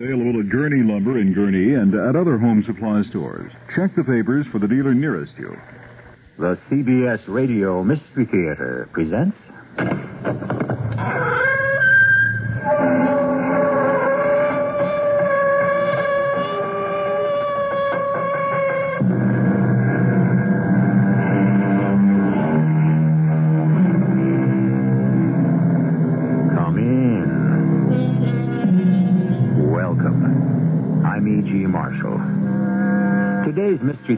Available at Gurney Lumber in Gurney and at other home supply stores. Check the papers for the dealer nearest you. The CBS Radio Mystery Theater presents.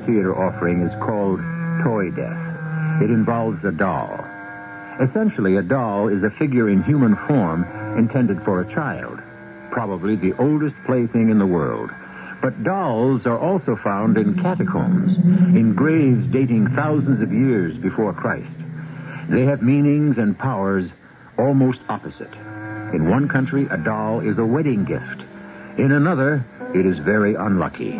Theater offering is called Toy Death. It involves a doll. Essentially, a doll is a figure in human form intended for a child, probably the oldest plaything in the world. But dolls are also found in catacombs, in graves dating thousands of years before Christ. They have meanings and powers almost opposite. In one country, a doll is a wedding gift. In another, it is very unlucky.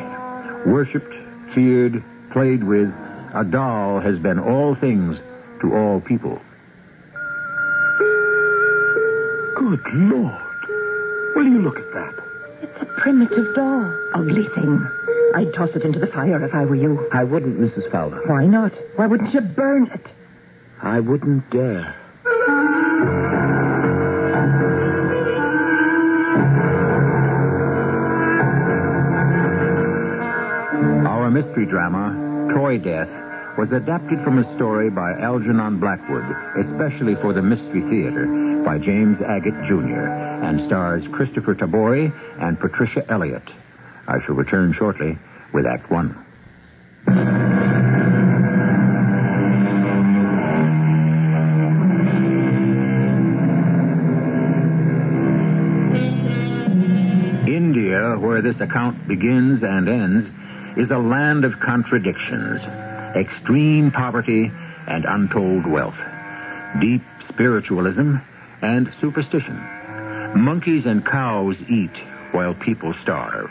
Worshipped, feared, played with, a doll has been all things to all people. Good Lord. Will you look at that? It's a primitive doll. Ugly thing. I'd toss it into the fire if I were you. I wouldn't, Mrs. Fowler. Why not? Why wouldn't you burn it? I wouldn't dare. Mystery drama, Toy Death, was adapted from a story by Algernon Blackwood, especially for the Mystery Theater, by James Agate Jr., and stars Kristoffer Tabori and Patricia Elliott. I shall return shortly with Act One. India, where this account begins and ends, is a land of contradictions, extreme poverty and untold wealth, deep spiritualism and superstition. Monkeys and cows eat while people starve.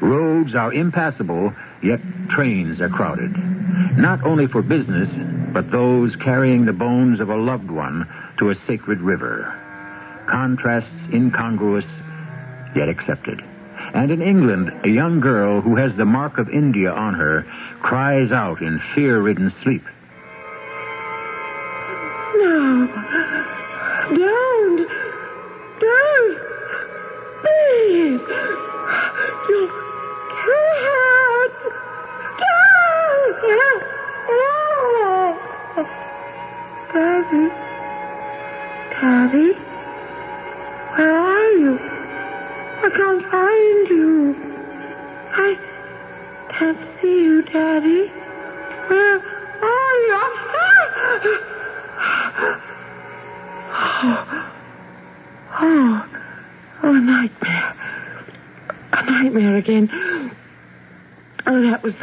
Roads are impassable, yet trains are crowded. Not only for business, but those carrying the bones of a loved one to a sacred river. Contrasts incongruous, yet accepted. And in England, a young girl who has the mark of India on her cries out in fear ridden sleep. No. Don't. Don't. Please. You can't. Don't. Oh. Daddy.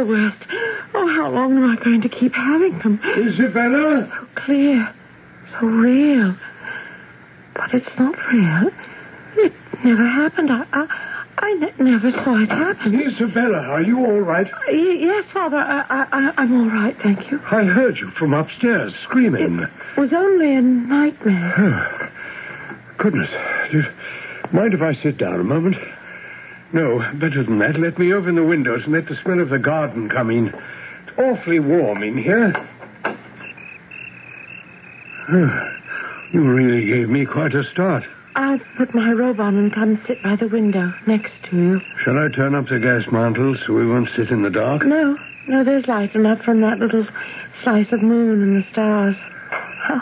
The worst. Oh, how long am I going to keep having them? Isabella? So clear, so real. But it's not real. It never happened. I, I, I ne- never saw it happen. Isabella, are you all right? Y- yes, Father, I, I, I'm all right, thank you. I heard you from upstairs screaming. It was only a nightmare. Goodness. Do you mind if I sit down a moment? No, better than that. Let me open the windows and let the smell of the garden come in. It's awfully warm in here. You really gave me quite a start. I'll put my robe on and come sit by the window next to you. Shall I turn up the gas mantle so we won't sit in the dark? No, no, there's light enough from that little slice of moon and the stars. Oh,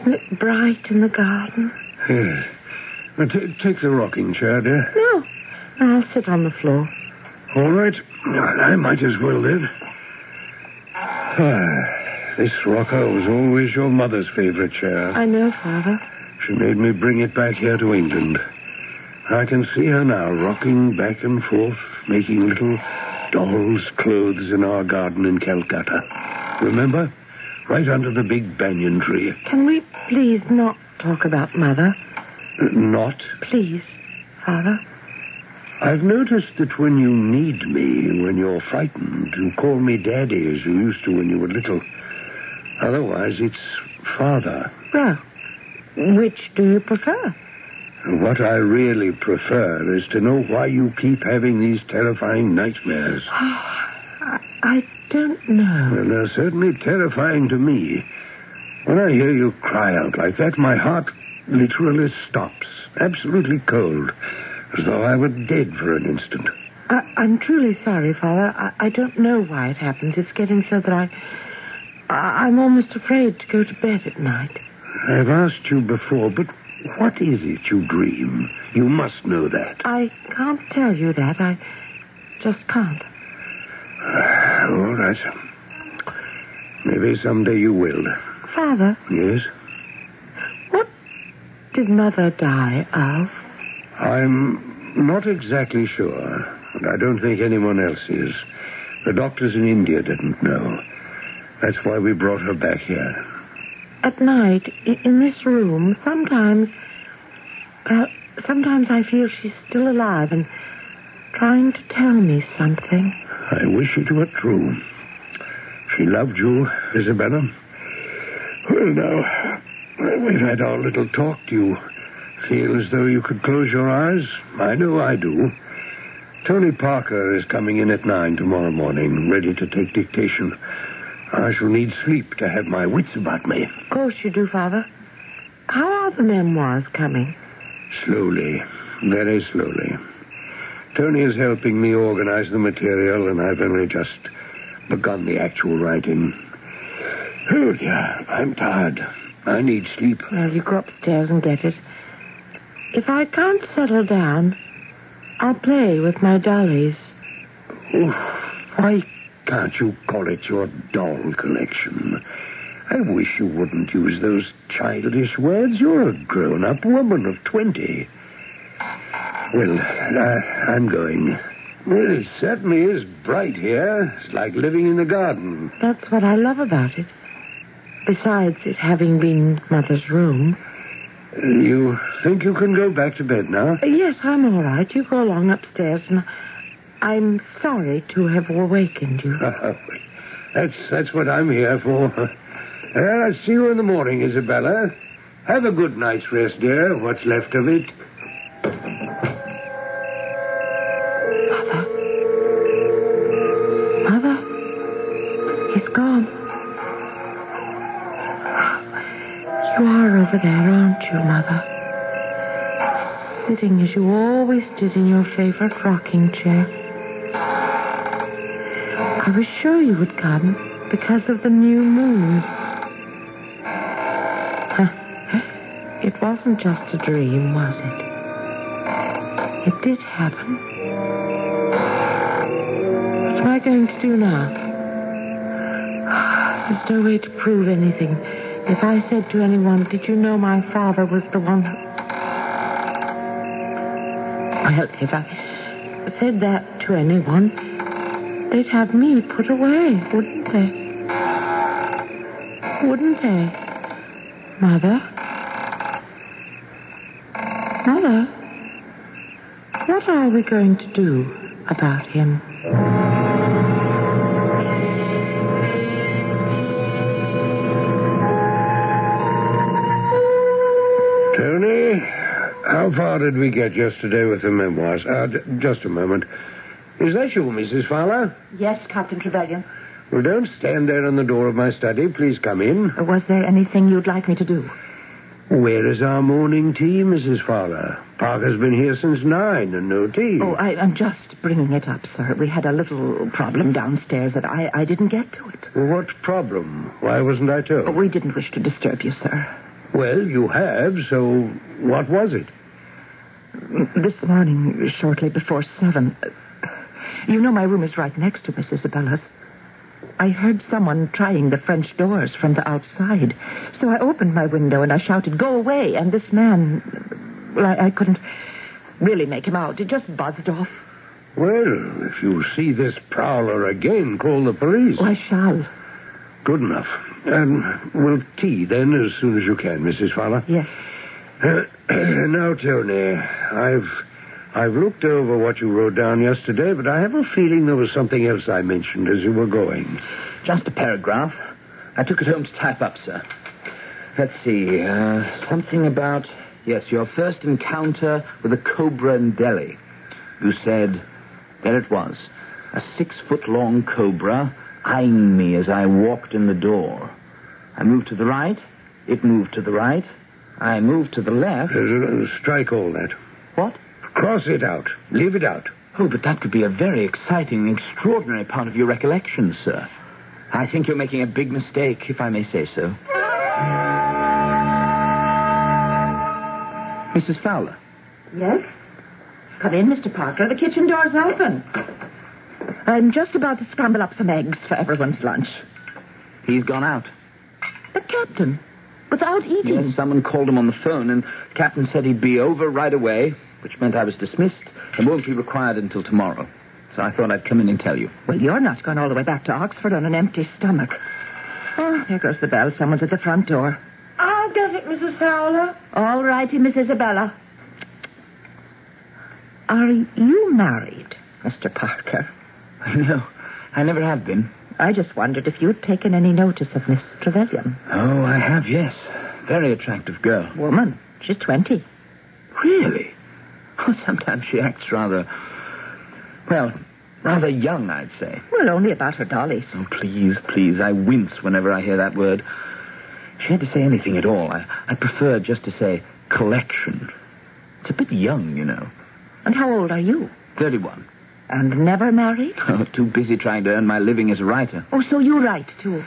isn't it bright in the garden? Yes. Now, t- take the rocking chair, dear. No, I'll sit on the floor. All right. I might as well then. Ah, this rocker was always your mother's favorite chair. I know, Father. She made me bring it back here to England. I can see her now, rocking back and forth, making little doll's clothes in our garden in Calcutta. Remember? Right under the big banyan tree. Can we please not talk about Mother? Uh, Not. Please, Father. I've noticed that when you need me, when you're frightened, you call me Daddy as you used to when you were little. Otherwise, it's Father. Well, which do you prefer? What I really prefer is to know why you keep having these terrifying nightmares. I, I don't know. Well, they're certainly terrifying to me. When I hear you cry out like that, my heart literally stops, absolutely cold, as though I were dead for an instant. I, I'm truly sorry, Father. I, I don't know why it happens. It's getting so that I, I, I'm almost afraid to go to bed at night. I've asked you before, but what is it you dream? You must know that. I can't tell you that. I just can't. All right. Maybe someday you will. Father, Yes? what did Mother die of? I'm not exactly sure, and I don't think anyone else is. The doctors in India didn't know. That's why we brought her back here. At night, in this room, sometimes, well, sometimes I feel she's still alive and trying to tell me something. I wish it were true. She loved you, Isabella. Well, now, we've had our little talk. You feel as though you could close your eyes? I know I do. Tony Parker is coming in at nine tomorrow morning, ready to take dictation. I shall need sleep to have my wits about me. Of course you do, Father. How are the memoirs coming? Slowly, very slowly. Tony is helping me organize the material, and I've only just begun the actual writing. Oh, dear, I'm tired. I need sleep. Well, you go upstairs and get it. If I can't settle down, I'll play with my dollies. Oh, why can't you call it your doll collection? I wish you wouldn't use those childish words. You're a grown up woman of 20. Well, I, I'm going. Well, it certainly is bright here. It's like living in the garden. That's what I love about it. Besides it having been Mother's room. You think you can go back to bed now? Yes, I'm all right. You go along upstairs, and I'm sorry to have awakened you. that's that's what I'm here for. Well, I'll see you in the morning, Isabella. Have a good night's rest, dear. What's left of it. As you always did in your favorite rocking chair. I was sure you would come because of the new moon. It wasn't just a dream, was it? It did happen. What am I going to do now? There's no way to prove anything. If I said to anyone, Did you know my father was the one. Well, if I said that to anyone, they'd have me put away, wouldn't they? Wouldn't they? Mother? Mother? What are we going to do about him? Far did we get yesterday with the memoirs? Uh, d- just a moment. Is that you, Mrs. Fowler? Yes, Captain Trevelyan. Well, don't stand there in the door of my study. Please come in. Was there anything you'd like me to do? Where is our morning tea, Mrs. Fowler? Parker's been here since nine and no tea. Oh, I, I'm just bringing it up, sir. We had a little problem downstairs that I, I didn't get to it. What problem? Why wasn't I told? Oh, we didn't wish to disturb you, sir. Well, you have, so what was it? This morning, shortly before seven, you know my room is right next to Miss Isabella's. I heard someone trying the French doors from the outside. So I opened my window and I shouted, Go away! And this man, well, I, I couldn't really make him out. He just buzzed off. Well, if you see this prowler again, call the police. Oh, I shall. Good enough. And um, well, tea then, as soon as you can, Mrs. Fowler. Yes. Now, Tony, I've I've looked over what you wrote down yesterday, but I have a feeling there was something else I mentioned as you were going. Just a paragraph. I took it home to type up, sir. Let's see. Uh, something about Yes, your first encounter with a cobra in Delhi. You said, there it was, a six foot long cobra eyeing me as I walked in the door. I moved to the right, it moved to the right, I move to the left. Uh, strike all that. What? Cross it out. Leave it out. Oh, but that could be a very exciting, extraordinary part of your recollection, sir. I think you're making a big mistake, if I may say so. Mrs. Fowler. Yes? Come in, Mr. Parker. The kitchen door's open. I'm just about to scramble up some eggs for everyone's lunch. He's gone out. The captain, without eating. Yes, someone called him on the phone, and Captain said he'd be over right away, which meant I was dismissed and won't be required until tomorrow. So I thought I'd come in and tell you. Well, you're not going all the way back to Oxford on an empty stomach. Oh, there goes the bell. Someone's at the front door. I'll get it, Mrs. Fowler. All righty, Miss Isabella. Are you married, Mr. Parker? No, I never have been. I just wondered if you'd taken any notice of Miss Trevelyan. Oh, I have, yes. Very attractive girl. Woman. She's 20. Really? Oh, sometimes she acts rather, well, rather young, I'd say. Well, only about her dollies. Oh, please, please. I wince whenever I hear that word. She had to say anything at all. I, I prefer just to say collection. It's a bit young, you know. And how old are you? 31. And never married? Oh, too busy trying to earn my living as a writer. Oh, so you write, too.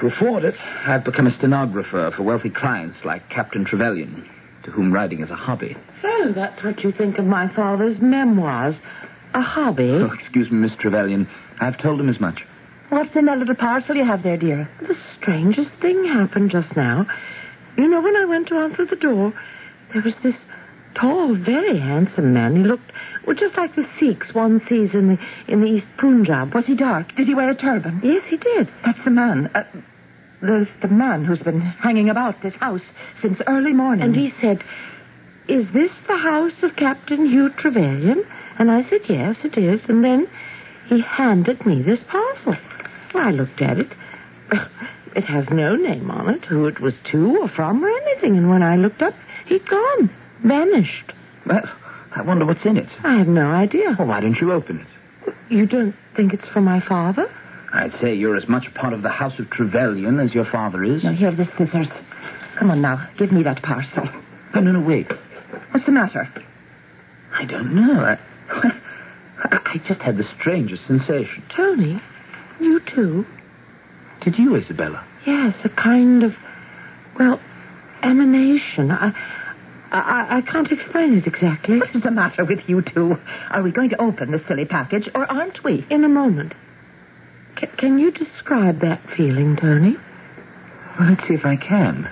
To afford it, I've become a stenographer for wealthy clients like Captain Trevelyan, to whom writing is a hobby. So that's what you think of my father's memoirs. A hobby? Oh, excuse me, Miss Trevelyan. I've told him as much. What's in that little parcel you have there, dear? The strangest thing happened just now. You know, when I went to answer the door, there was this tall, very handsome man. He looked, well, just like the Sikhs one sees in the in the East Punjab. Was he dark? Did he wear a turban? Yes, he did. That's the man. Uh, there's the man who's been hanging about this house since early morning. And he said, Is this the house of Captain Hugh Trevelyan? And I said, Yes, it is. And then he handed me this parcel. Well, I looked at it. It has no name on it, who it was to or from or anything. And when I looked up, he'd gone, vanished. Well, I wonder what's in it. I have no idea. Well, why don't you open it? You don't think it's for my father? I'd say you're as much part of the House of Trevelyan as your father is. Now, here are the scissors. Come on now, give me that parcel. No, no, no, wait. What's the matter? I don't know. I, I just had the strangest sensation. Tony, you too? Did you, Isabella? Yes, a kind of, well, emanation. I, I, I can't explain it exactly. What is the matter with you two? Are we going to open the silly package, or aren't we? In a moment. C- can you describe that feeling, Tony? Well, let's see if I can.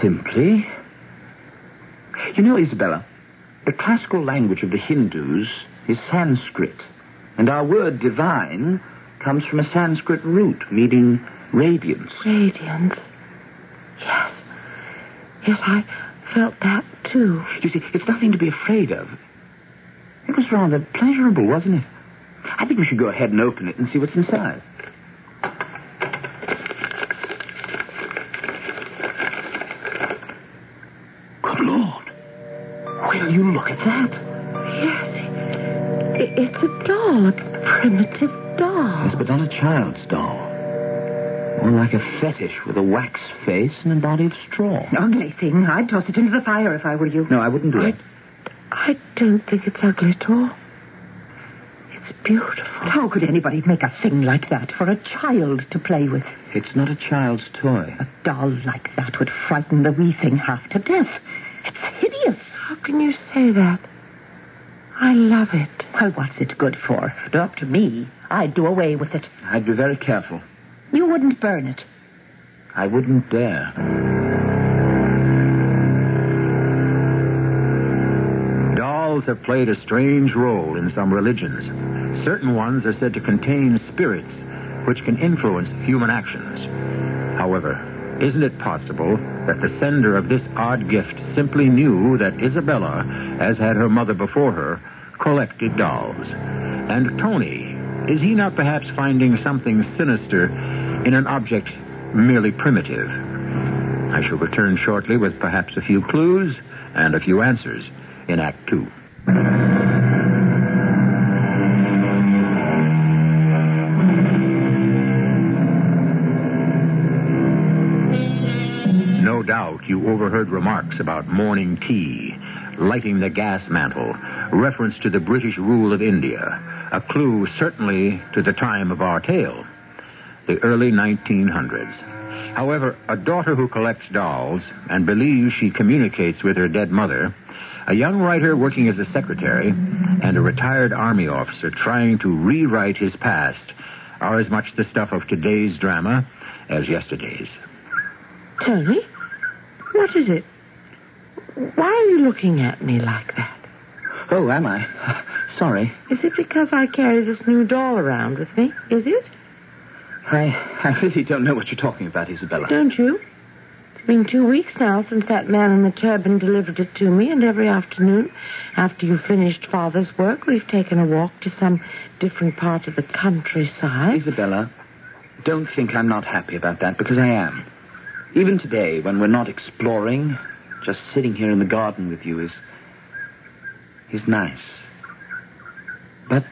Simply. You know, Isabella, the classical language of the Hindus is Sanskrit, and our word divine comes from a Sanskrit root meaning radiance. Radiance. Yes. Yes, I felt that too. You see, it's nothing to be afraid of. It was rather pleasurable, wasn't it? I think we should go ahead and open it and see what's inside. Good Lord. Will you look at that? Yes. It's a doll, a primitive doll. Yes, but not a child's doll. Like a fetish with a wax face and a body of straw. Ugly thing. I'd toss it into the fire if I were you. No, I wouldn't do I, it. I don't think it's ugly at all. It's beautiful. How could anybody make a thing like that for a child to play with? It's not a child's toy. A doll like that would frighten the wee thing half to death. It's hideous. How can you say that? I love it. Well, what's it good for? If it were up to me, I'd do away with it. I'd be very careful. You wouldn't burn it. I wouldn't dare. Dolls have played a strange role in some religions. Certain ones are said to contain spirits which can influence human actions. However, isn't it possible that the sender of this odd gift simply knew that Isabella, as had her mother before her, collected dolls? And Tony, is he not perhaps finding something sinister in an object merely primitive? I shall return shortly with perhaps a few clues and a few answers in Act Two. No doubt you overheard remarks about morning tea, lighting the gas mantle, reference to the British rule of India, a clue certainly to the time of our tale, the early 1900s. However, a daughter who collects dolls and believes she communicates with her dead mother, a young writer working as a secretary, and a retired army officer trying to rewrite his past are as much the stuff of today's drama as yesterday's. Tony, what is it? Why are you looking at me like that? Oh, am I? Sorry. Is it because I carry this new doll around with me? Is it? I, I really don't know what you're talking about, Isabella. Don't you? It's been two weeks now since that man in the turban delivered it to me, and every afternoon, after you've finished Father's work, we've taken a walk to some different part of the countryside. Isabella, don't think I'm not happy about that, because I am. Even today, when we're not exploring, just sitting here in the garden with you is. is nice. But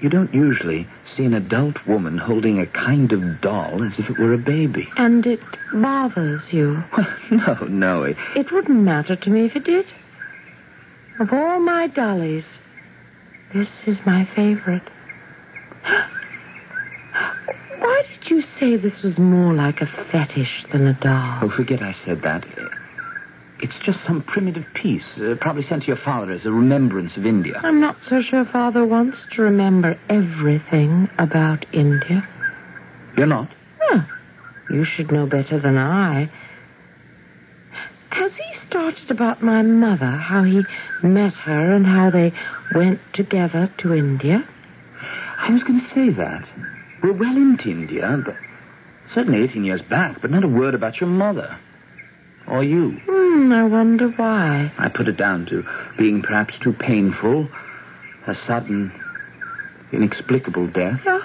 you don't usually see an adult woman holding a kind of doll as if it were a baby. And it bothers you. no, no. It, It wouldn't matter to me if it did. Of all my dollies, this is my favorite. Why did you say this was more like a fetish than a doll? oh, forget I said that. It's just some primitive piece, uh, probably sent to your father as a remembrance of India. I'm not so sure Father wants to remember everything about India. You're not? Huh. You should know better than I. Has he started about my mother, how he met her and how they went together to India? I was going to say that. We're well into India, but certainly 18 years back, but not a word about your mother. Or you. Hmm, I wonder why. I put it down to being perhaps too painful, a sudden, inexplicable death. Yeah.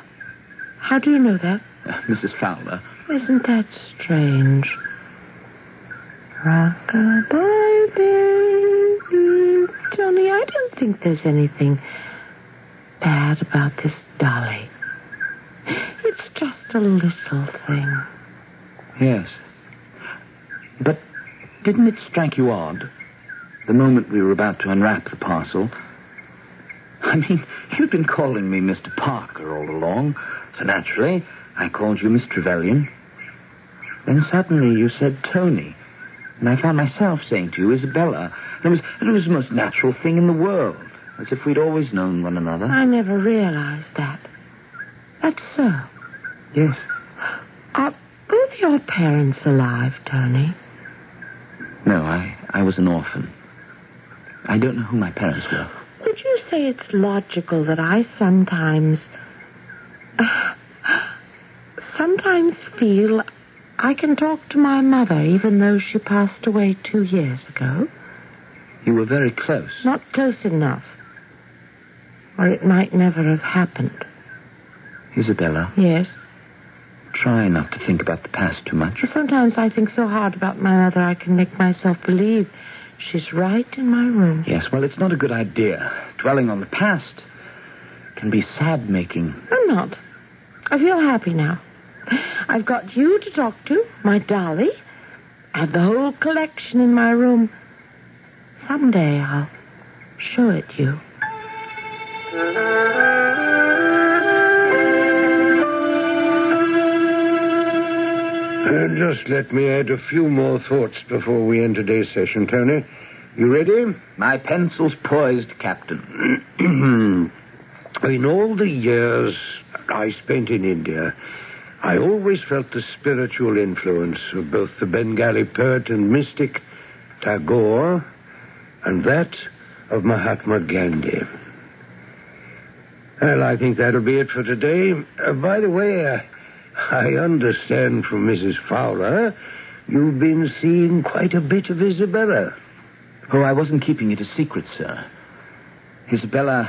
How do you know that? Uh, Mrs. Fowler. Isn't that strange? Rock-a-bye, baby. Johnny, I don't think there's anything bad about this dolly. It's just a little thing. Yes. But didn't it strike you odd, the moment we were about to unwrap the parcel? I mean, you'd been calling me Mr. Parker all along, so naturally I called you Miss Trevelyan. Then suddenly you said Tony, and I found myself saying to you Isabella. It was, it was the most natural thing in the world, as if we'd always known one another. I never realized that. That's so. Yes. Are both your parents alive, Tony? No, I, I was an orphan. I don't know who my parents were. Would you say it's logical that I sometimes. sometimes feel I can talk to my mother even though she passed away two years ago? You were very close. Not close enough. Or it might never have happened. Isabella, Yes. Try not to think about the past too much. Sometimes I think so hard about my mother I can make myself believe she's right in my room. Yes, well, it's not a good idea. Dwelling on the past can be sad making. I'm not. I feel happy now. I've got you to talk to, my dolly. I have the whole collection in my room. Someday I'll show it you. Just let me add a few more thoughts before we end today's session, Tony. You ready? My pencil's poised, Captain. In all the years I spent in India, I always felt the spiritual influence of both the Bengali poet and mystic Tagore and that of Mahatma Gandhi. Well, I think that'll be it for today. Uh, by the way, uh, I understand from Mrs. Fowler you've been seeing quite a bit of Isabella. Oh, I wasn't keeping it a secret, sir. Isabella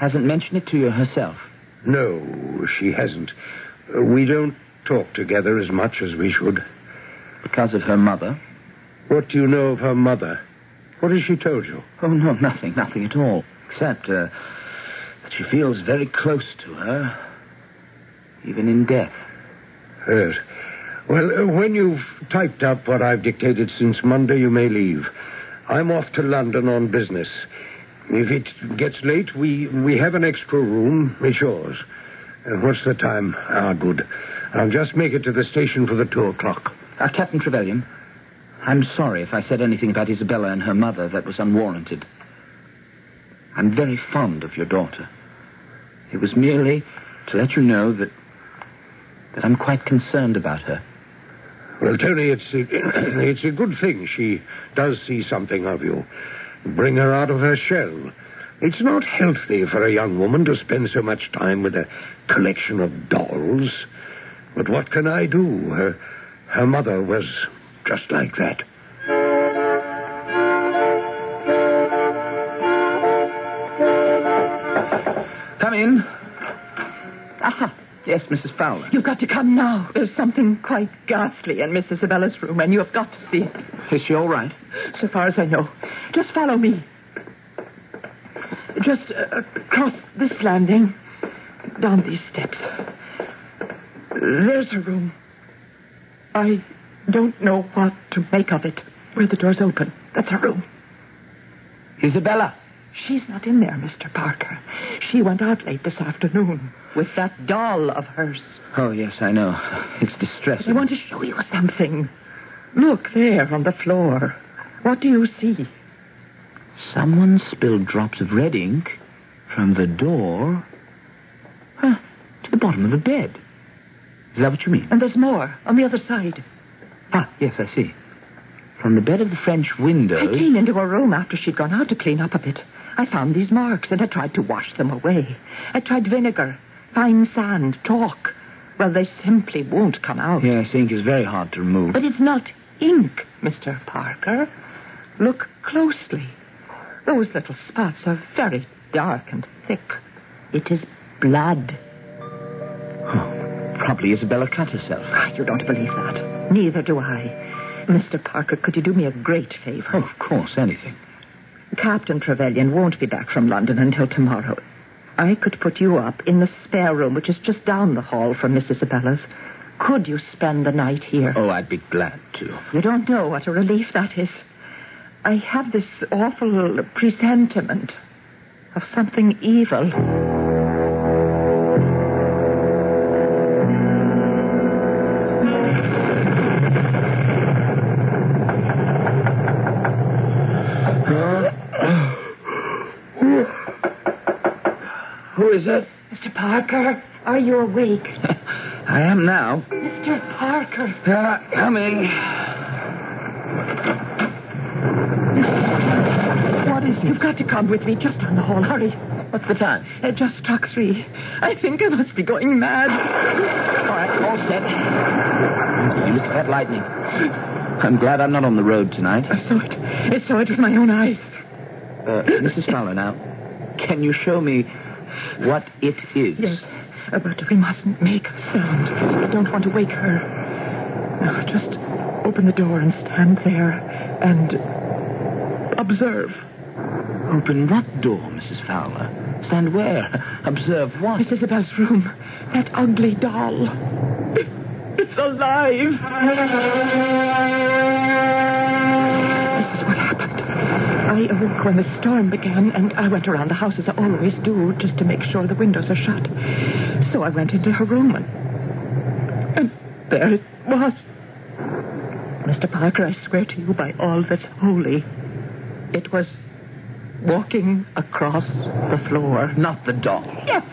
hasn't mentioned it to you herself. No, she hasn't. We don't talk together as much as we should. Because of her mother. What do you know of her mother? What has she told you? Oh, no, nothing, nothing at all. Except uh, that she feels very close to her, even in death. Yes. Well, uh, when you've typed up what I've dictated since Monday, you may leave. I'm off to London on business. If it gets late, we, we have an extra room. It's yours. Uh, what's the time? Ah, good. I'll just make it to the station for the two o'clock. Uh, Captain Trevelyan, I'm sorry if I said anything about Isabella and her mother that was unwarranted. I'm very fond of your daughter. It was merely to let you know that that I'm quite concerned about her. Well, Tony, it's a, it's a good thing she does see something of you. Bring her out of her shell. It's not healthy for a young woman to spend so much time with a collection of dolls. But what can I do? Her, her mother was just like that. Come in. Aha. Yes, Mrs. Fowler. You've got to come now. There's something quite ghastly in Miss Isabella's room, and you have got to see it. Is she all right? So far as I know. Just follow me. Just uh, across this landing, down these steps. There's her room. I don't know what to make of it. Where the door's open. That's her room. Isabella. She's not in there, Mr. Parker. She went out late this afternoon with that doll of hers. Oh, yes, I know. It's distressing. I want to show you something. Look there on the floor. What do you see? Someone spilled drops of red ink from the door huh, to the bottom of the bed. Is that what you mean? And there's more on the other side. Ah, yes, I see. From the bed of the French window. I came into her room after she'd gone out to clean up a bit. I found these marks and I tried to wash them away. I tried vinegar, fine sand, chalk. Well, they simply won't come out. Yes, ink is very hard to remove. But it's not ink, Mr. Parker. Look closely. Those little spots are very dark and thick. It is blood. Oh, probably Isabella cut herself. Ah, you don't believe that. Neither do I. Mr. Parker, could you do me a great favor? Oh, of course, anything. Captain Trevelyan won't be back from London until tomorrow. I could put you up in the spare room, which is just down the hall from Miss Isabella's. Could you spend the night here? Oh, I'd be glad to. You don't know what a relief that is. I have this awful presentiment of something evil. Who is it? Mr. Parker, are you awake? I am now. Mr. Parker. Uh, coming. What is it? You've got to come with me just down the hall. Hurry. What's the time? It just struck three. I think I must be going mad. All right, all set. You look at that lightning. I'm glad I'm not on the road tonight. I saw it. I saw it with my own eyes. Uh, Mrs. Fowler, now, can you show me what it is? Yes. But we mustn't make a sound. I don't want to wake her. Now, just open the door and stand there and observe. Open what door, Mrs. Fowler? Stand where? Observe what? Miss Isabel's room. That ugly doll. It's alive. I awoke when the storm began, and I went around the house as I always do, just to make sure the windows are shut. So I went into her room, and, and there it was. Mr. Parker, I swear to you by all that's holy, it was walking across the floor. Not the doll. Yes.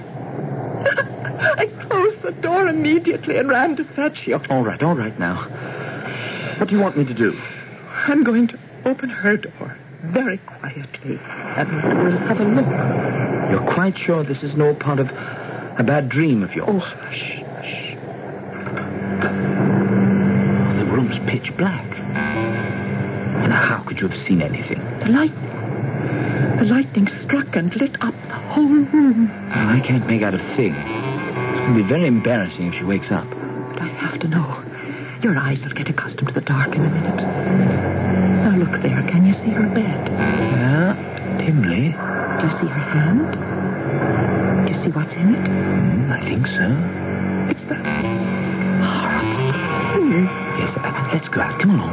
I closed the door immediately and ran to fetch you. All right, all right now. What do you want me to do? I'm going to open her door very quietly, and we'll have a look. You're quite sure this is no part of a bad dream of yours? Oh, hush, hush. The room's pitch black. And how could you have seen anything? The lightning. The lightning struck and lit up the whole room. Well, I can't make out a thing. It's going to be very embarrassing if she wakes up. But I have to know. Your eyes will get accustomed to the dark in a minute. Look there. Can you see her bed? Yeah, dimly. Do you see her hand? Do you see what's in it? Mm, I think so. It's the horrible. Yes, uh, let's go out. Come along.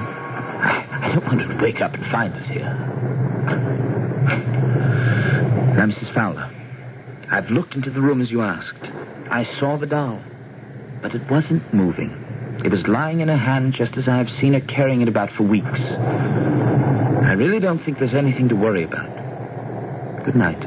I, I don't want her to wake up and find us here. Now, Mrs. Fowler, I've looked into the room as you asked. I saw the doll, but it wasn't moving. It was lying in her hand just as I've seen her carrying it about for weeks. I really don't think there's anything to worry about. Good night.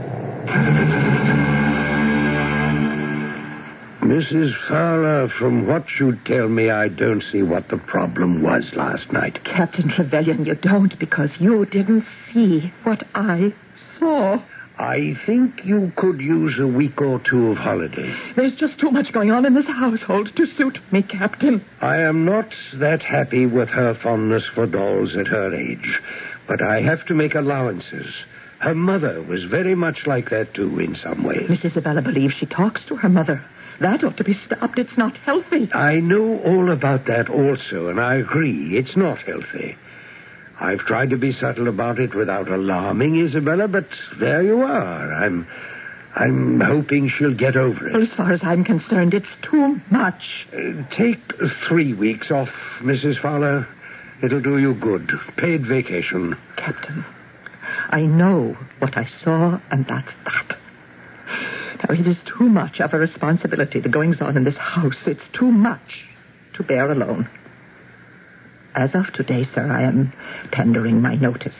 Mrs. Fowler, from what you tell me, I don't see what the problem was last night. Captain Trevelyan, you don't because you didn't see what I saw. I think you could use a week or two of holiday. There's just too much going on in this household to suit me, Captain. I am not that happy with her fondness for dolls at her age, but I have to make allowances. Her mother was very much like that, too, in some ways. Miss Isabella believes she talks to her mother. That ought to be stopped. It's not healthy. I know all about that also, and I agree. It's not healthy. I've tried to be subtle about it without alarming Isabella, but there you are. I'm I'm hoping she'll get over it. Well, as far as I'm concerned, it's too much. Uh, take three weeks off, Mrs. Fowler. It'll do you good. Paid vacation. Captain, I know what I saw, and that's that. Now, it is too much of a responsibility, the goings on in this house. It's too much to bear alone. As of today, sir, I am tendering my notice.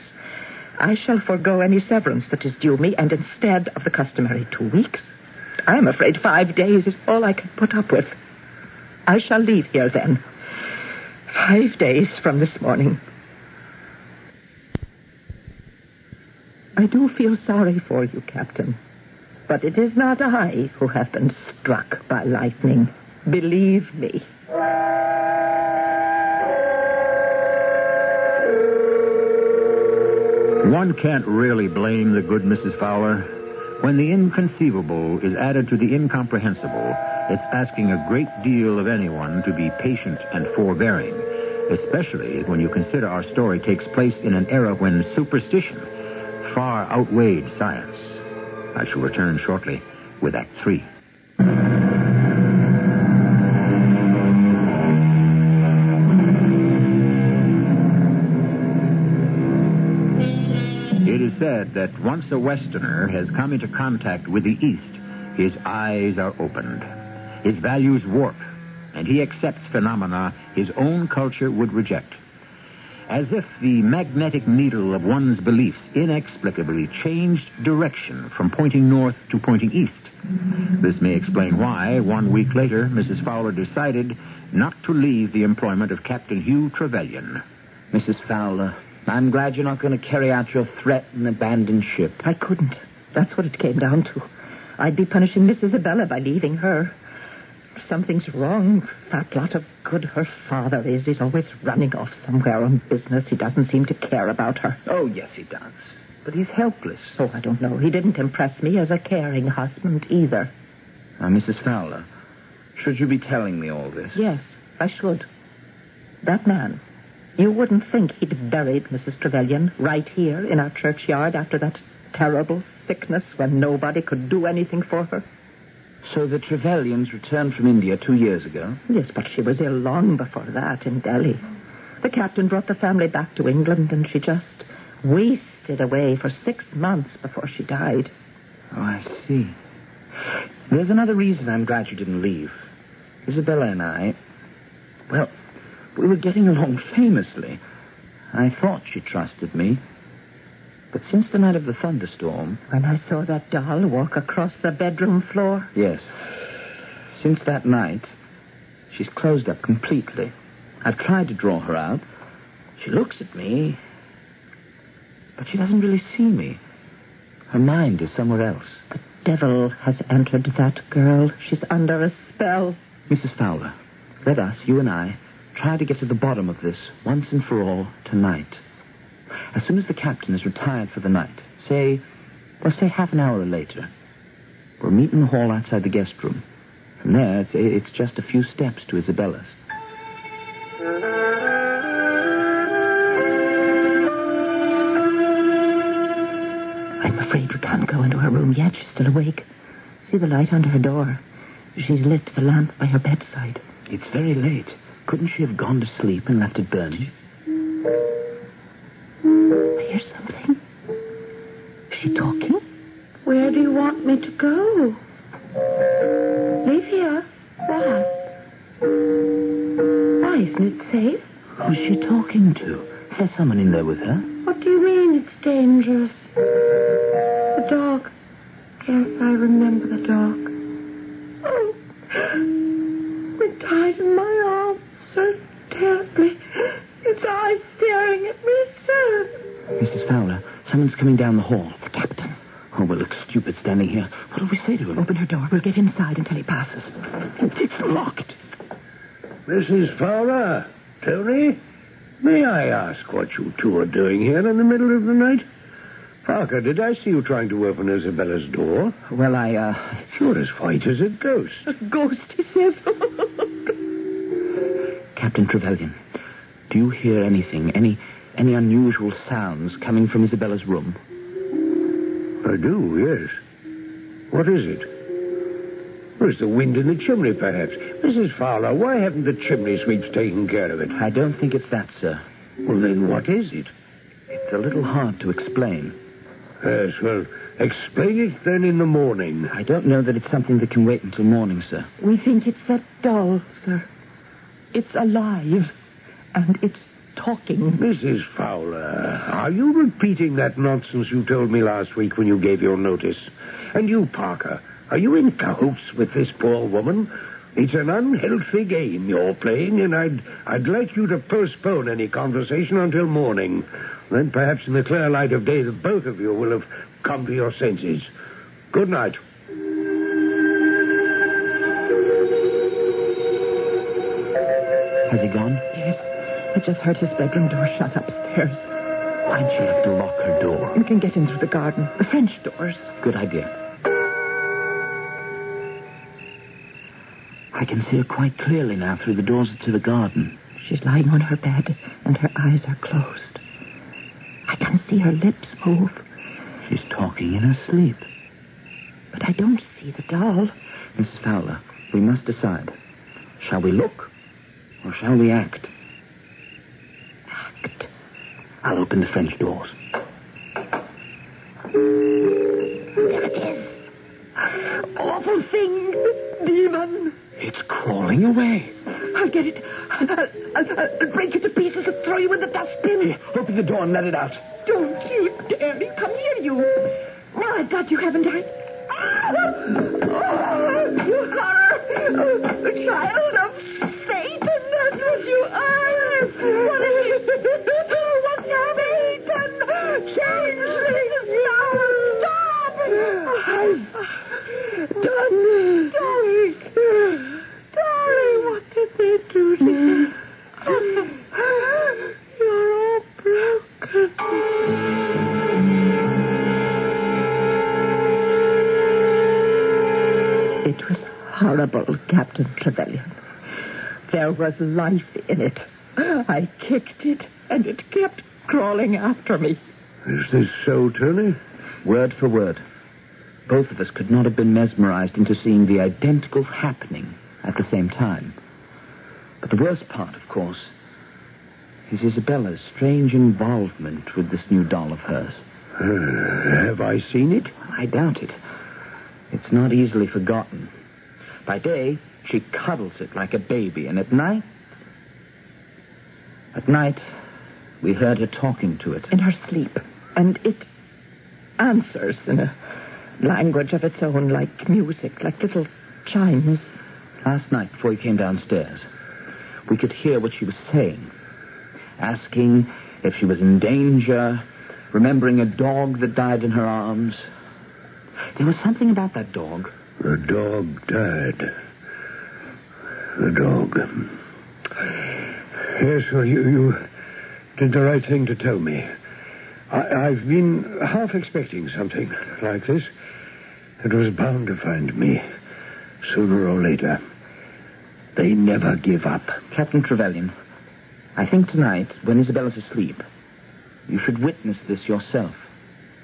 I shall forego any severance that is due me, and instead of the customary two weeks, I am afraid five days is all I can put up with. I shall leave here then. Five days from this morning. I do feel sorry for you, Captain. But it is not I who have been struck by lightning. Believe me. One can't really blame the good Mrs. Fowler. When the inconceivable is added to the incomprehensible, it's asking a great deal of anyone to be patient and forbearing, especially when you consider our story takes place in an era when superstition far outweighed science. I shall return shortly with Act Three. A Westerner has come into contact with the East, his eyes are opened, his values warp, and he accepts phenomena his own culture would reject. As if the magnetic needle of one's beliefs inexplicably changed direction from pointing north to pointing east. This may explain why, one week later, Mrs. Fowler decided not to leave the employment of Captain Hugh Trevelyan. Mrs. Fowler, I'm glad you're not going to carry out your threat and abandon ship. I couldn't. That's what it came down to. I'd be punishing Miss Isabella by leaving her. Something's wrong. That lot of good her father is. He's always running off somewhere on business. He doesn't seem to care about her. Oh, yes, he does. But he's helpless. Oh, I don't know. He didn't impress me as a caring husband either. Now, Mrs. Fowler, should you be telling me all this? Yes, I should. That man. You wouldn't think he'd buried Mrs. Trevelyan right here in our churchyard after that terrible sickness when nobody could do anything for her. So the Trevelyans returned from India two years ago? Yes, but she was ill long before that in Delhi. The captain brought the family back to England, and she just wasted away for six months before she died. Oh, I see. There's another reason I'm glad you didn't leave. Isabella and I, well, we were getting along famously. I thought she trusted me. But since the night of the thunderstorm, When I saw that doll walk across the bedroom floor, yes, since that night, she's closed up completely. I've tried to draw her out. She looks at me, but she doesn't really see me. Her mind is somewhere else. the devil has entered that girl. She's under a spell. Mrs. Fowler, let us, you and I, Try to get to the bottom of this once and for all tonight. As soon as the captain is retired for the night, say, well, say half an hour later, we'll meet in the hall outside the guest room. From there, it's, it's just a few steps to Isabella's. I'm afraid we can't go into her room yet. She's still awake. See the light under her door. She's lit the lamp by her bedside. It's very late. Couldn't she have gone to sleep and left it burning? I hear something. Is she talking? Where do you want me to go? Live here? Why? Why isn't it safe? Who's she talking to? Is there someone in there with her? What do you mean it's dangerous? The dog. Yes, I remember the dog. Oh, it died in my arms so terribly. Its eyes staring at me so. Mrs. Fowler, someone's coming down the hall. The captain. Oh, we'll look stupid standing here. What do we say to him? Open her door. We'll get inside until he passes. It's locked. Fowler, Tony, may I ask what you two are doing here in the middle of the night? Parker, did I see you trying to open Isabella's door? Well, I, uh... You're as white as a ghost. A ghost, he says. Captain Trevelyan, do you hear anything, any any unusual sounds coming from Isabella's room? I do, yes. What is it? Or is the wind in the chimney, perhaps? Mrs. Fowler, why haven't the chimney sweeps taken care of it? I don't think it's that, sir. Well, then what is it? It's a little hard to explain. Yes, well, explain it then in the morning. I don't know that it's something that can wait until morning, sir. we think it's that doll, sir. It's alive. And it's talking. Mrs. Fowler, are you repeating that nonsense you told me last week when you gave your notice? And you, Parker, are you in cahoots with this poor woman? It's an unhealthy game you're playing, and I'd I'd like you to postpone any conversation until morning. Then perhaps in the clear light of day the both of you will have come to your senses. Good night. Has he gone? Yes. I just heard his bedroom door shut upstairs. Why'd she have to lock her door? We can get in through the garden. The French doors. Good idea. I can see her quite clearly now through the doors to the garden. She's lying on her bed, and her eyes are closed. I can see her lips move, She's talking in her sleep. but I don't see the doll. Mrs. Fowler, we must decide. Shall we look or shall we act? Act. I'll open the French doors. There it is. Awful thing. Demon. It's away. I'll get it. I'll, I'll, I'll break it to pieces and throw you in the dustbin. Open the door and let it out. Don't you dare me. Come here, you. Now I've got you, haven't I? Oh, you horror. A child of Satan. That's what you are. What have you What's happened? Changelings. Now stop. I've done. Horrible, Captain Trevelyan. There was life in it. I kicked it, and it kept crawling after me. Is this so, Tony? Word for word. Both of us could not have been mesmerized into seeing the identical happening at the same time. But the worst part, of course, is Isabella's strange involvement with this new doll of hers. Uh, have I seen it? I doubt it. It's not easily forgotten. By day, she cuddles it like a baby, and at night. At night, we heard her talking to it. In her sleep. And it answers in a language of its own, like music, like little chimes. Last night, before he came downstairs, we could hear what she was saying. Asking if she was in danger, remembering a dog that died in her arms. There was something about that dog. The dog died. The dog. Yes, well, you, you did the right thing to tell me. I, I've been half expecting something like this. It was bound to find me, sooner or later. They never give up. Captain Trevelyan, I think tonight, when Isabella's asleep, you should witness this yourself.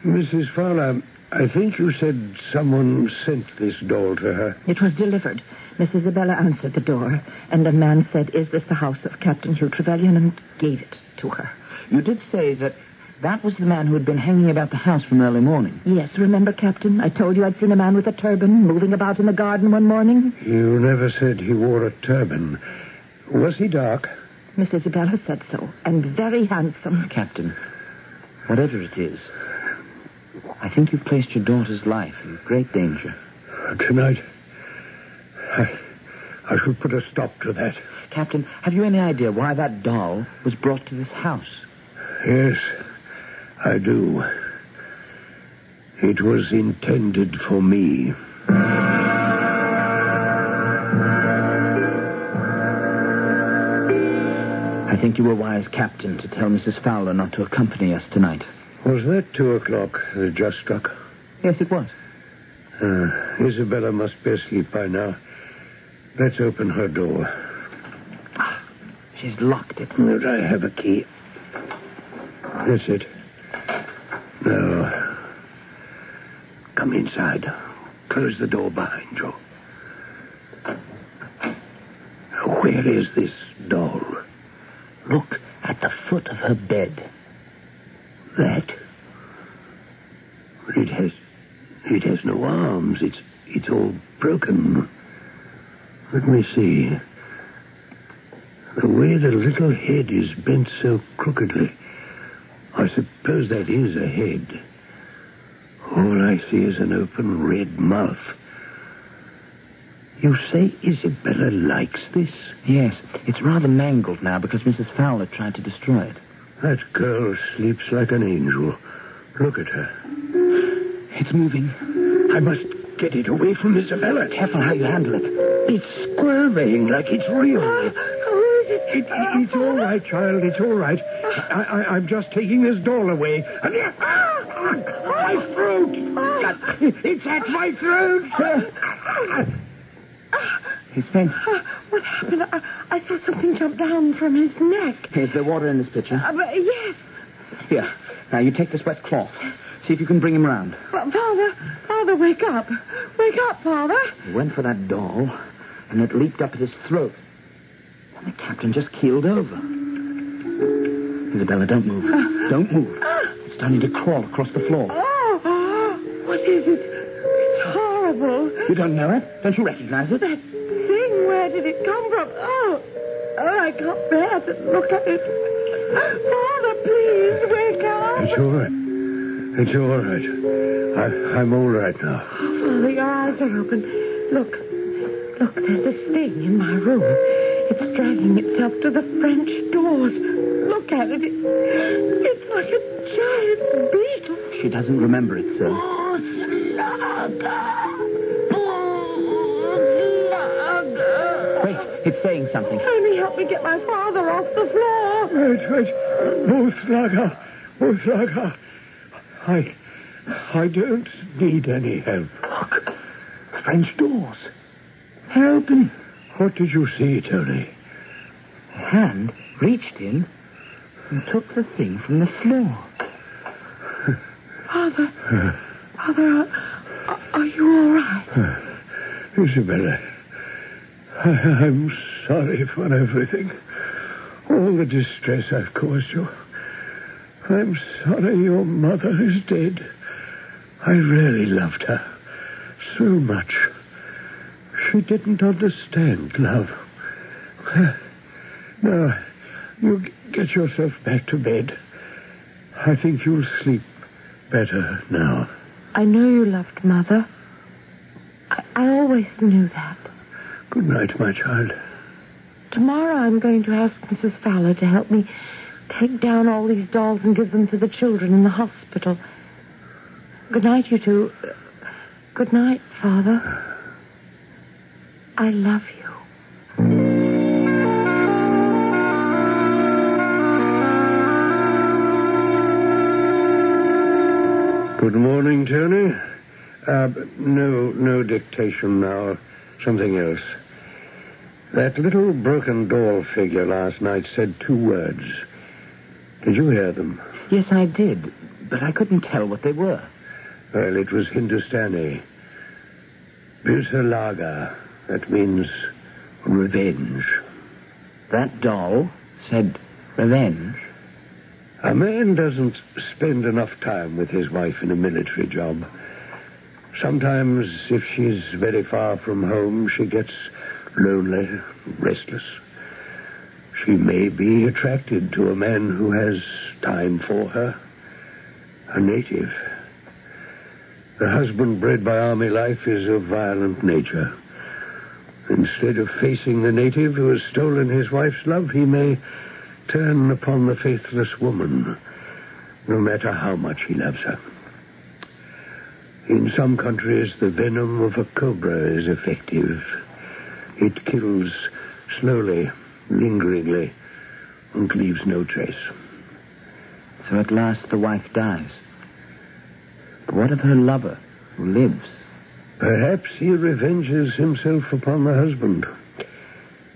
Mrs. Fowler, I think you said someone sent this doll to her. It was delivered. Miss Isabella answered the door, and a man said, Is this the house of Captain Hugh Trevelyan? and gave it to her. You did say that that was the man who had been hanging about the house from early morning. Yes, remember, Captain? I told you I'd seen a man with a turban moving about in the garden one morning. You never said he wore a turban. Was he dark? Miss Isabella said so, and very handsome. Captain, whatever it is, I think you've placed your daughter's life in great danger. Uh, tonight, I, I shall put a stop to that. Captain, have you any idea why that doll was brought to this house? Yes, I do. It was intended for me. I think you were wise, Captain, to tell Mrs. Fowler not to accompany us tonight. Was that two o'clock that just struck? Yes, it was. Uh, Isabella must be asleep by now. Let's open her door. Ah, She's locked it. Would I have a key? That's it. Now, come inside. Close the door behind you. Where is this doll? Look at the foot of her bed. That? It has it has no arms. It's it's all broken. Let me see. The way the little head is bent so crookedly. I suppose that is a head. All I see is an open red mouth. You say Isabella likes this? Yes, it's rather mangled now because Mrs. Fowler tried to destroy it. That girl sleeps like an angel. Look at her. It's moving. I must get it away from Isabella. Careful how you handle it. It's squirming like it's real. Who is it? It, it, it's all right, child. It's all right. I, I, I'm just taking this doll away. And, my throat! It's at my throat! He's faint. Uh, what happened? I, I saw something jump down from his neck. Is there water in this pitcher? Uh, but yes. Here. Now, you take this wet cloth. See if you can bring him round. But Father, Father, wake up. Wake up, Father. He went for that doll, and it leaped up at his throat. And the captain just keeled over. Isabella, don't move. Don't move. It's starting to crawl across the floor. Oh, what is it? It's horrible. You don't know it? Don't you recognize it? That thing, where did it come from? Oh, oh, I can't bear to look at it. Father, please, wake up. It's all right. It's all right. I, I'm all right now. Oh, Father, your eyes are open. Look, look, there's a thing in my room. It's dragging itself to the French doors. Look at it. it it's like a giant beetle. She doesn't remember it, sir. Oh, Slugger. Oh, Wait, it's saying something. Only help me get my father off the floor. Wait, wait. Oh, Slugger. Oh, Slugger. I, I don't need any help. Look. French doors. They're open. What did you see, Tony? A hand reached in and took the thing from the floor. Father, Father, are, are you all right? Isabella, I, I'm sorry for everything. All the distress I've caused you. I'm sorry your mother is dead. I really loved her so much. She didn't understand love. Now, you get yourself back to bed. I think you'll sleep better now. I know you loved Mother. I, I always knew that. Good night, my child. Tomorrow I'm going to ask Mrs. Fowler to help me take down all these dolls and give them to the children in the hospital. Good night, you two. Good night, Father. I love you. Good morning, Tony. Uh, no, no dictation now. Something else. That little broken doll figure last night said two words. Did you hear them? Yes, I did, but I couldn't tell what they were. Well, it was Hindustani. Birsalaga. That means revenge. That doll said revenge. A man doesn't spend enough time with his wife in a military job. Sometimes, if she's very far from home, she gets lonely, restless. She may be attracted to a man who has time for her, a native. The husband bred by army life is of violent nature. Instead of facing the native who has stolen his wife's love, he may turn upon the faithless woman, no matter how much he loves her. In some countries, the venom of a cobra is effective. It kills slowly, lingeringly, and leaves no trace. So at last the wife dies. But what of her lover, who lives? Perhaps he revenges himself upon the husband,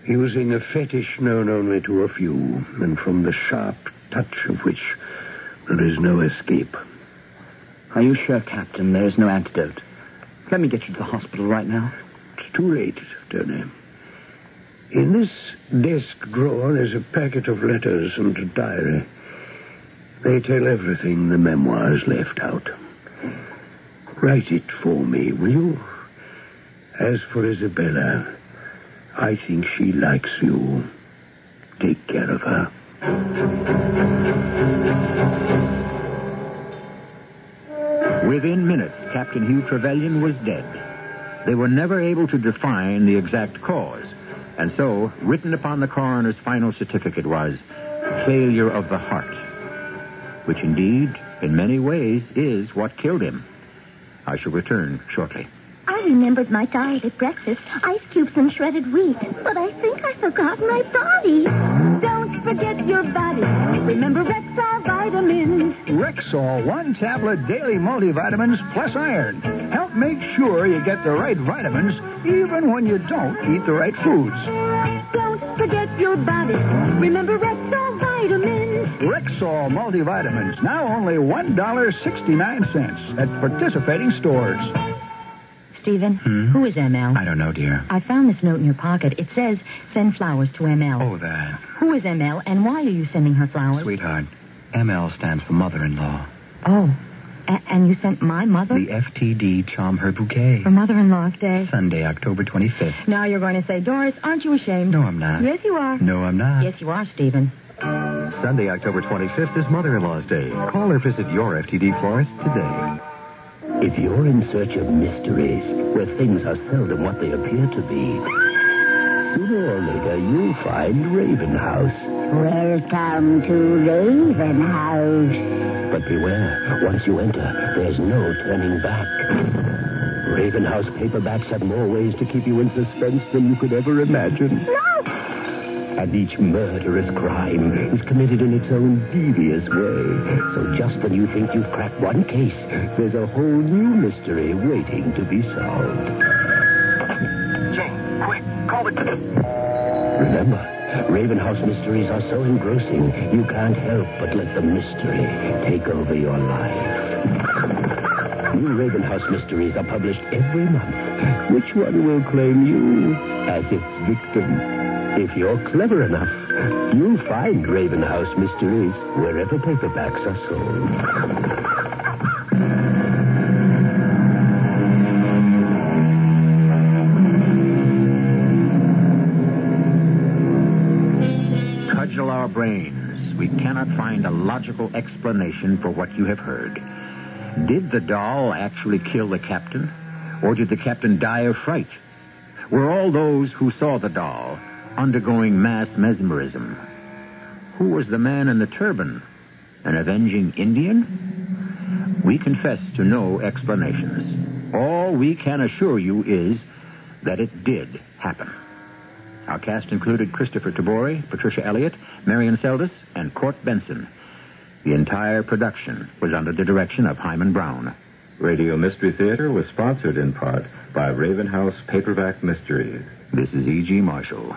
using a fetish known only to a few, and from the sharp touch of which there is no escape. Are you sure, Captain, there is no antidote? Let me get you to the hospital right now. It's too late, Tony. In this desk drawer is a packet of letters and a diary. They tell everything the memoirs left out. Write it for me, will you? As for Isabella, I think she likes you. Take care of her. Within minutes, Captain Hugh Trevelyan was dead. They were never able to define the exact cause, and so, written upon the coroner's final certificate was failure of the heart, which indeed, in many ways, is what killed him. I shall return shortly. I remembered my diet at breakfast ice cubes and shredded wheat. But I think I forgot my body. Don't forget your body. Remember Rexall vitamins. Rexall one tablet daily multivitamins plus iron. Help make sure you get the right vitamins even when you don't eat the right foods. Don't forget your body. Remember Rexall vitamins. Rexall multivitamins now only $1.69 at participating stores. Stephen, hmm? who is ML? I don't know, dear. I found this note in your pocket. It says, send flowers to ML. Oh, that. Who is ML, and why are you sending her flowers? Sweetheart, ML stands for mother in law. Oh, a- and you sent my mother The FTD Charm Her Bouquet. for mother-in-law's day? Sunday, October 25th. Now you're going to say, Doris, aren't you ashamed? No, I'm not. Yes, you are. No, I'm not. Yes, you are, Stephen. Sunday, October 25th is Mother in Law's Day. Call or visit your FTD florist today. If you're in search of mysteries, where things are seldom what they appear to be, sooner or later you'll find Raven House. Welcome to Raven House. But beware, once you enter, there's no turning back. Raven House paperbacks have more ways to keep you in suspense than you could ever imagine. No! And each murderous crime is committed in its own devious way. So just when you think you've cracked one case, there's a whole new mystery waiting to be solved. Jane, quick, call the... Remember, Raven House mysteries are so engrossing, you can't help but let the mystery take over your life. New Raven House mysteries are published every month. Which one will claim you as its victim? If you're clever enough, you'll find Raven House mysteries wherever paperbacks are sold. Cudgel our brains. We cannot find a logical explanation for what you have heard. Did the doll actually kill the captain? Or did the captain die of fright? Were all those who saw the doll undergoing mass mesmerism? Who was the man in the turban? An avenging Indian? We confess to no explanations. All we can assure you is that it did happen. Our cast included Kristoffer Tabori, Patricia Elliott, Marion Seldes, and Court Benson. The entire production was under the direction of Himan Brown. Radio Mystery Theater was sponsored in part by Raven House Paperback Mysteries. This is E.G. Marshall,